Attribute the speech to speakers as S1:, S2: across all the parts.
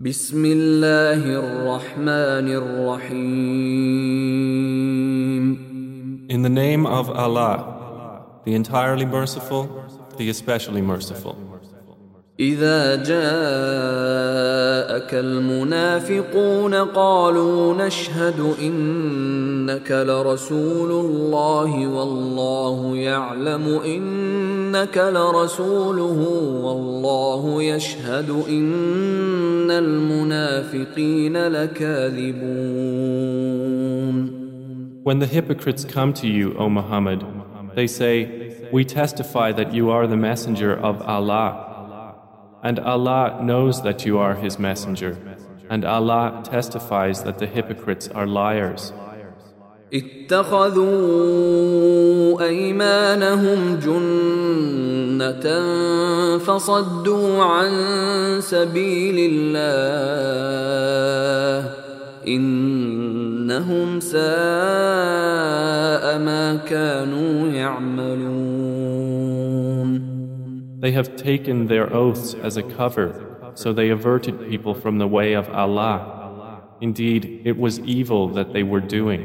S1: بسم الله الرحمن الرحيم In the name of Allah, the entirely merciful, the especially merciful.
S2: إذا جاءك المنافقون قالوا نشهد إنك لرسول الله والله يعلم إنك لرسوله والله يشهد إن المنافقين لكاذبون
S1: When the hypocrites come to you, O Muhammad, they say, We testify that you are the messenger of Allah And Allah knows that you are His messenger. And Allah testifies that the hypocrites are liars. اتخذوا ايمانهم جنه فصدوا عن
S2: سبيل الله انهم
S1: ساء ما كانوا يعملون They have taken their oaths as a cover, so they averted people from the way of Allah. Indeed, it was evil that they were doing.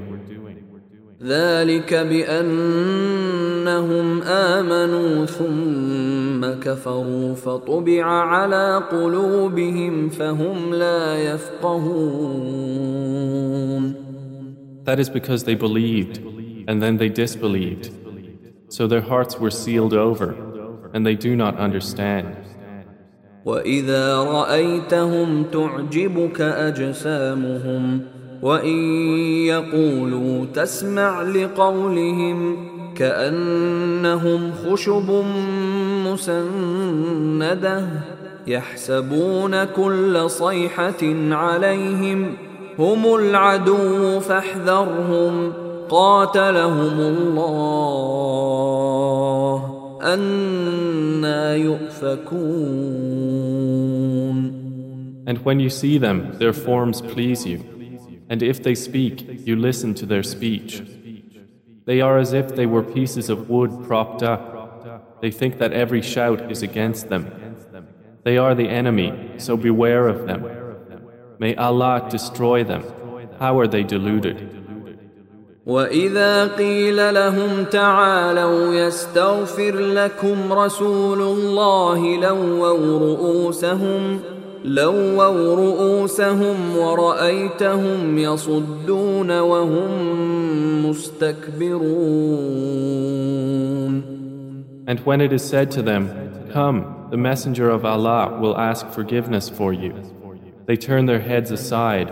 S2: ذلك بأنهم آمنوا ثم كفروا فطبع على قلوبهم فهم لا يفقهون That
S1: is because they believed and then they disbelieved. So their hearts were sealed over and they do not understand.
S2: وإذا رأيتهم تعجبك أجسامهم وإن يقولوا تسمع لقولهم كأنهم خشب مسندة يحسبون كل صيحة عليهم هم العدو فاحذرهم قاتلهم الله And
S1: when you see them, their forms please you. And if they speak, you listen to their speech. They are as if they were pieces of wood propped up. They think that every shout is against them. They are the enemy, so beware of them. May Allah destroy them. How are they deluded?
S2: واذا قيل لهم تعالوا يستغفر لكم رسول الله لووا رؤوسهم لووا رؤوسهم ورأيتهم يصدون وهم مستكبرون
S1: And when it is said to them, Come, the Messenger of Allah will ask forgiveness for you, they turn their heads aside,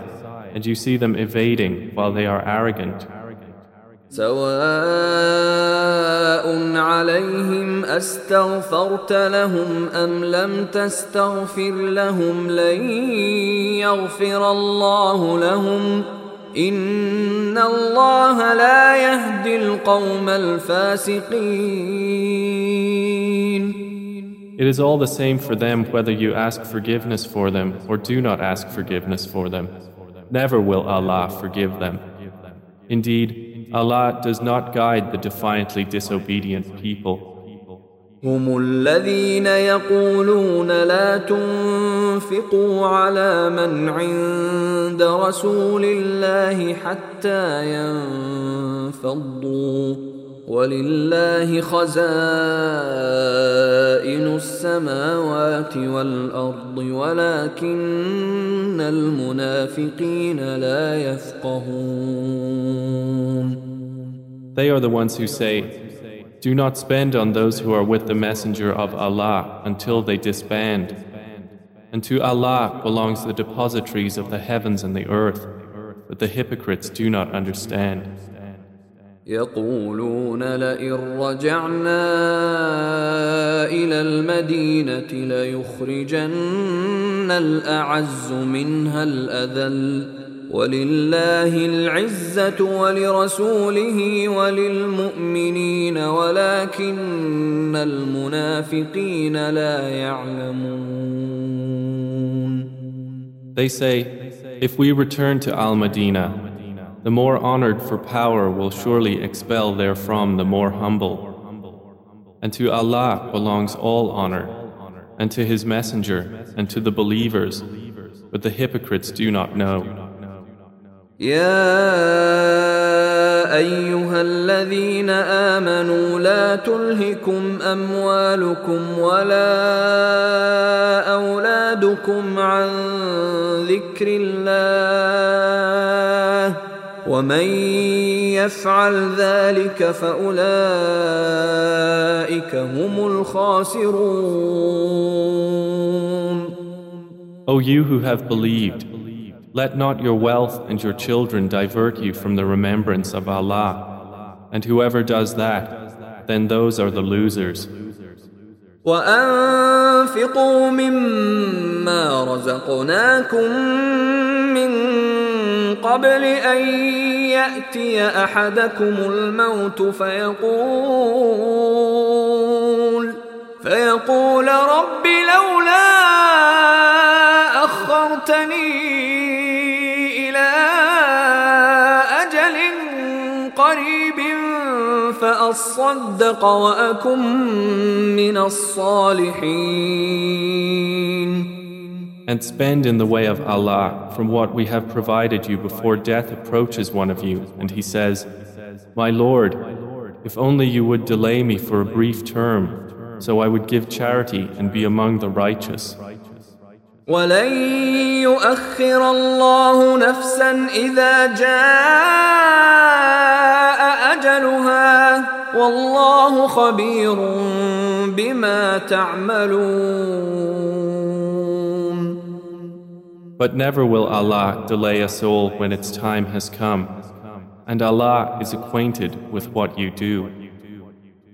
S1: and you see them evading while they are arrogant. سواء عليهم استغفرت لهم ام لم تستغفر لهم لن يغفر الله لهم ان الله لا يهدي القوم الفاسقين It is all the same for them whether you ask forgiveness for them or do not ask forgiveness for them. Never will Allah forgive them. Indeed, Allah does not guide the defiantly disobedient people. هم الذين يقولون لا تنفقوا على من عند
S2: رسول الله حتى ينفضوا ولله خزائن السماوات والارض ولكن
S1: المنافقين لا يفقهون They are the ones who say, Do not spend on those who are with the Messenger of Allah until they disband. And to Allah belongs the depositories of the heavens and the earth, but the hypocrites do not understand.
S2: يقولون لئن رجعنا الى المدينه ليخرجن الاعز منها الاذل ولله العزه ولرسوله وللمؤمنين ولكن المنافقين لا يعلمون They
S1: say, if we return to Al-Madinah, The more honored for power will surely expel therefrom the more humble. And to Allah belongs all honor, and to His Messenger, and to the believers, but the hypocrites do not know. يا ايها الذين امنوا لا تلهكم اموالكم ولا
S2: اولادكم عن ذكر الله ومن يفعل ذلك فأولئك هم
S1: الخاسرون O you who have believed, let not your wealth and your children divert you from the remembrance of Allah. And whoever does that, then those are the losers. وأنفقوا مما
S2: رزقناكم من قبل أن يأتي أحدكم الموت فيقول فيقول رب لولا أخرتني إلى أجل قريب فأصدق وأكن من الصالحين
S1: And spend in the way of Allah from what we have provided you before death approaches one of you, and he says, My Lord, if only you would delay me for a brief term, so I would give charity and be among the righteous. ولن يؤخر الله نفسا إذا جاء أجلها والله خبير بما تعملون but never will Allah delay a soul when its time has come, and Allah is acquainted with what you do.